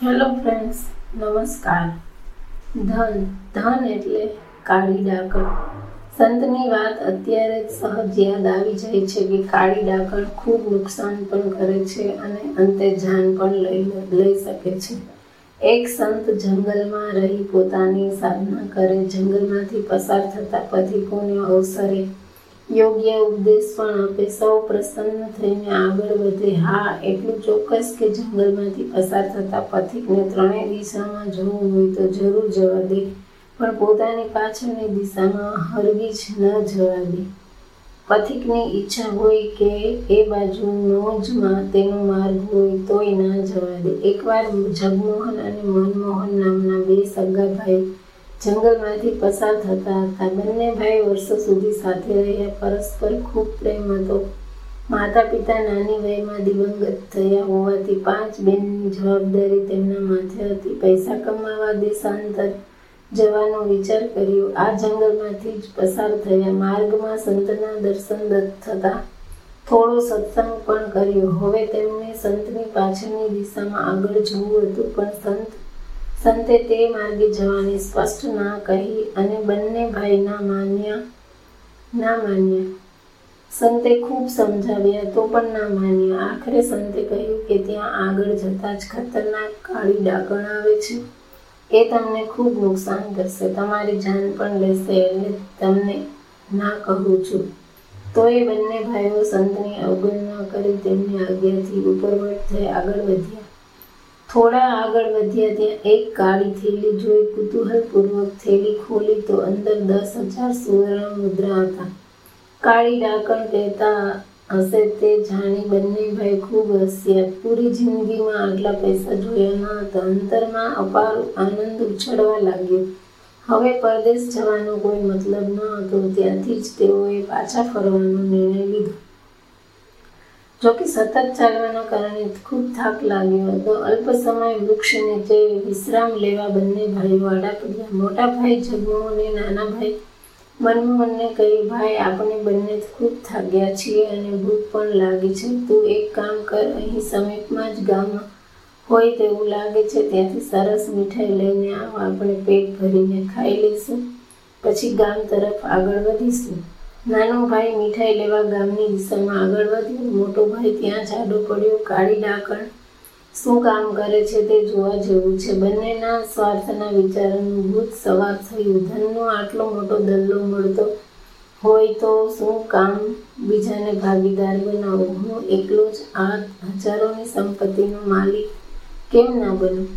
Hello friends નમસ્કાર. ધન ધન એટલે કાળી ડાકર સંતની વાત અત્યારે સહજ યાદ આવી જાય છે કે કાળી ડાકર ખૂબ નુકસાન પણ કરે છે અને અંતે જાન પણ લઈ લઈ શકે છે. એક સંત જંગલમાં રહી પોતાની સાધના કરે, જંગલમાંથી પસાર થતા પથિકોને અવસરે યોગ્ય ઉપદેશ પણ આપે. સૌ પ્રસન્ન થઈને આગળ વધે. હા, એટલું ચોક્કસ કે જંગલમાંથી પસાર થતા પથિકને ત્રણેય દિશામાં જવું હોય તો જરૂર જવા દે. પણ પોતાની પાછળની દિશામાં હરગીજ ન જવા દે. પથિકની ઈચ્છા હોય કે એ બાજુ નોજમાં તેનો માર્ગ હોય તોય ના જવા દે. એકવાર જગમોહન અને મનમોહન નામના બે સગા ભાઈ જંગલમાંથી પસાર થતા હતા. બંને ભાઈ વર્ષો સુધી સાથે રહ્યા. પરસ્પર ખૂબ પ્રેમ હતો માતા પિતા નાની વયમાં દિવંગત થયા હોવાથી પાંચ બેનની જવાબદારી તેમના માથે હતી. પૈસા કમાવા, દેશાંતર જવાનો વિચાર કર્યો. આ જંગલમાંથી જ પસાર થયા. માર્ગમાં સંતના દર્શન થતા થોડો સત્સંગ પણ કર્યો. હવે તેમને સંતની પાછળની દિશામાં આગળ જવું હતું, પણ સંત સંતે તે માર્ગે જવાની સ્પષ્ટ ના કહી અને બંને ભાઈ ના માન્યા ના માન્યા. સંતે ખૂબ સમજાવ્યા તો પણ ના માન્યા. આખરે સંતે કહ્યું કે ત્યાં આગળ જતા જ ખતરનાક કાળી ડાકણ આવે છે. એ તમને ખૂબ નુકસાન કરશે. તમારી જાન પણ લેશે એટલે તમને ના કહું છું. તો એ બંને ભાઈઓ સંતની અવગણના કરી તેમની આજ્ઞાથી ઉપરવટ થઈ આગળ વધ્યા. થોડા આગળ વધ્યા ત્યાં એક કાળી થેલી જોઈ કુતૂહલપૂર્વક થેલી ખોલી તો અંદર દસ હજાર સુવર્ણ મુદ્રા હતા. કાળી ડાકણ કહેતા હશે તે જાણી બંને ભાઈ ખૂબ હસ્યા. પૂરી જિંદગીમાં આટલા પૈસા જોયા ન હતા. અંતરમાં અપાર આનંદ ઉછળવા લાગ્યો. હવે પરદેશ જવાનો કોઈ મતલબ ન હતો. ત્યાંથી જ તેઓએ પાછા ફરવાનો નિર્ણય લીધો. જોકે સતત ચાલવાના કારણે ખૂબ થાક લાગ્યો હતો. અલ્પ સમય વૃક્ષ નીચે વિશ્રામ લેવા બંને ભાઈઓ આડા પડ્યા. મોટા ભાઈ જગમોહને નાના ભાઈ મનમોહનને કહ્યું, ભાઈ, આપણે બંને ખૂબ થાક્યા છીએ અને ભૂખ પણ લાગી છે. તું એક કામ કર, અહીં સમીપમાં જ ગામમાં હોય તેવું લાગે છે. ત્યાંથી સરસ મીઠાઈ લઈને આવ. આપણે પેટ ભરીને ખાઈ લઈશું. પછી ગામ તરફ આગળ વધીશું. નાનો ભાઈ મીઠાઈ લેવા ગામની દિશામાં આગળ વધ્યો. મોટો ભાઈ ત્યાં જાડો પડ્યો, કાળી ડાકણ શું કામ કરે છે તે જોવા જેવું છે. બંનેના સ્વાર્થના વિચારોનું ભૂત સવાર થયું. ધનનો આટલો મોટો દલ્લો મળતો હોય તો શું કામ બીજાને ભાગીદાર બનાવો? હું એકલો જ આ હજારોની સંપત્તિનો માલિક કેમ ના બનું?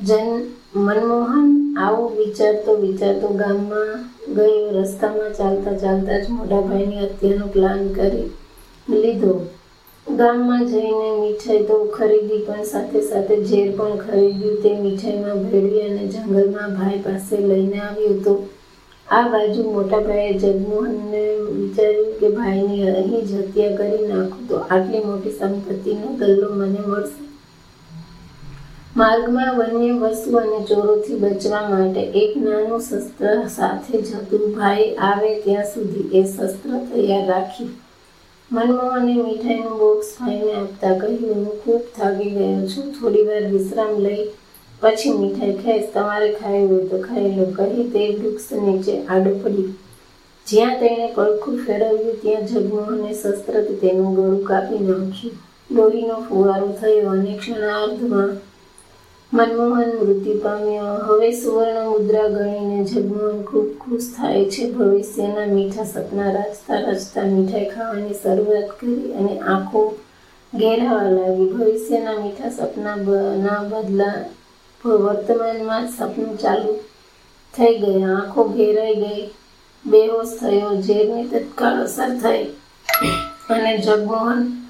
જન મનમોહન આવું વિચારતો વિચારતો ગામમાં ગયો, રસ્તામાં ચાલતા ચાલતા જ મોટાભાઈની હત્યાનો પ્લાન કરી લીધો. ગામમાં જઈને મીઠાઈ તો ખરીદી પણ સાથે સાથે ઝેર પણ ખરીદ્યું તે મીઠાઈમાં ભેળવી અને જંગલમાં ભાઈ પાસે લઈને આવ્યું તો આ બાજુ મોટાભાઈએ જગમોહનને વિચાર્યું કે ભાઈની અહીં જ હત્યા કરી નાખું તો આટલી મોટી સંપત્તિનો દલ્લો મને મળશે. માર્ગમાં વન્ય વસ્તુ અને ચોરોથી બચવા માટે એક નાનું શસ્ત્ર સાથે જતું ભાઈ આવે ત્યાં સુધી એ શસ્ત્ર તૈયાર રાખી. મનમોહને મીઠાઈનું બોક્સ ભાઈને આપતા કહ્યું, હું ખૂબ થાકી ગયો છું. થોડી વાર વિશ્રામ લઈ, પછી મીઠાઈ ખાઈશ. તમારે ખાવી હોય તો ખાઈ લો. કહી તે વૃક્ષ નીચે આડો પડી. જ્યાં તેણે પડખું ફેરવ્યું, ત્યાં જગમોહને શસ્ત્રથી તેનું ગળું કાપી નાખ્યું. લોહીનો ફુવારો થયો. અને ક્ષણાર્ધમાં મનમોહન મૃત્યુ પામ્યો. હવે સુવર્ણ મુદ્રા ગણીને જગમોહન ખૂબ ખુશ થાય છે. ભવિષ્યના મીઠા સપના રાજતા રાજતા મીઠાઈ ખાવાની શરૂઆત કરી અને આંખો ઘેરાવા લાગી. ભવિષ્યના મીઠા સપના ના બદલા વર્તમાનમાં સપનું ચાલુ થઈ ગયા. આંખો ઘેરાઈ ગઈ. બેહોશ થયો. ઝેરની તત્કાળ અસર થઈ અને જગમોહન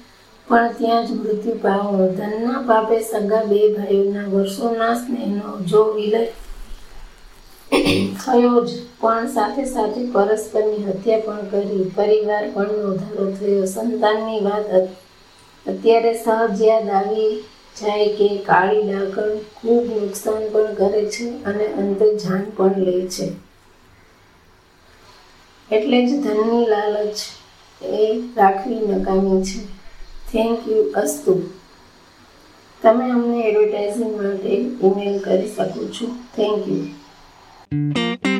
પણ ત્યાં જ મૃત્યુ પામ્યો. ધનના પાપે સગા બે ભાઈઓના વર્ષોના સ્નેહનો જો વિલય થયો જ, પણ સાથે સાથે પરસ્પરની હત્યા પણ કરી. પરિવાર પણ નોંધારો થયો. સંતાનની વાત અત્યારે સહજ યાદ આવી જાય કે કાળી ડાકણ ખૂબ નુકસાન પણ કરે છે અને અંતે જાન પણ લે છે. એટલે જ ધનની લાલચ એ રાખવી નકામી છે. થેન્ક યુ અસ્તુ તમે અમને એડવર્ટાઇઝિંગ માટે ઈમેલ કરી શકો છો. Thank you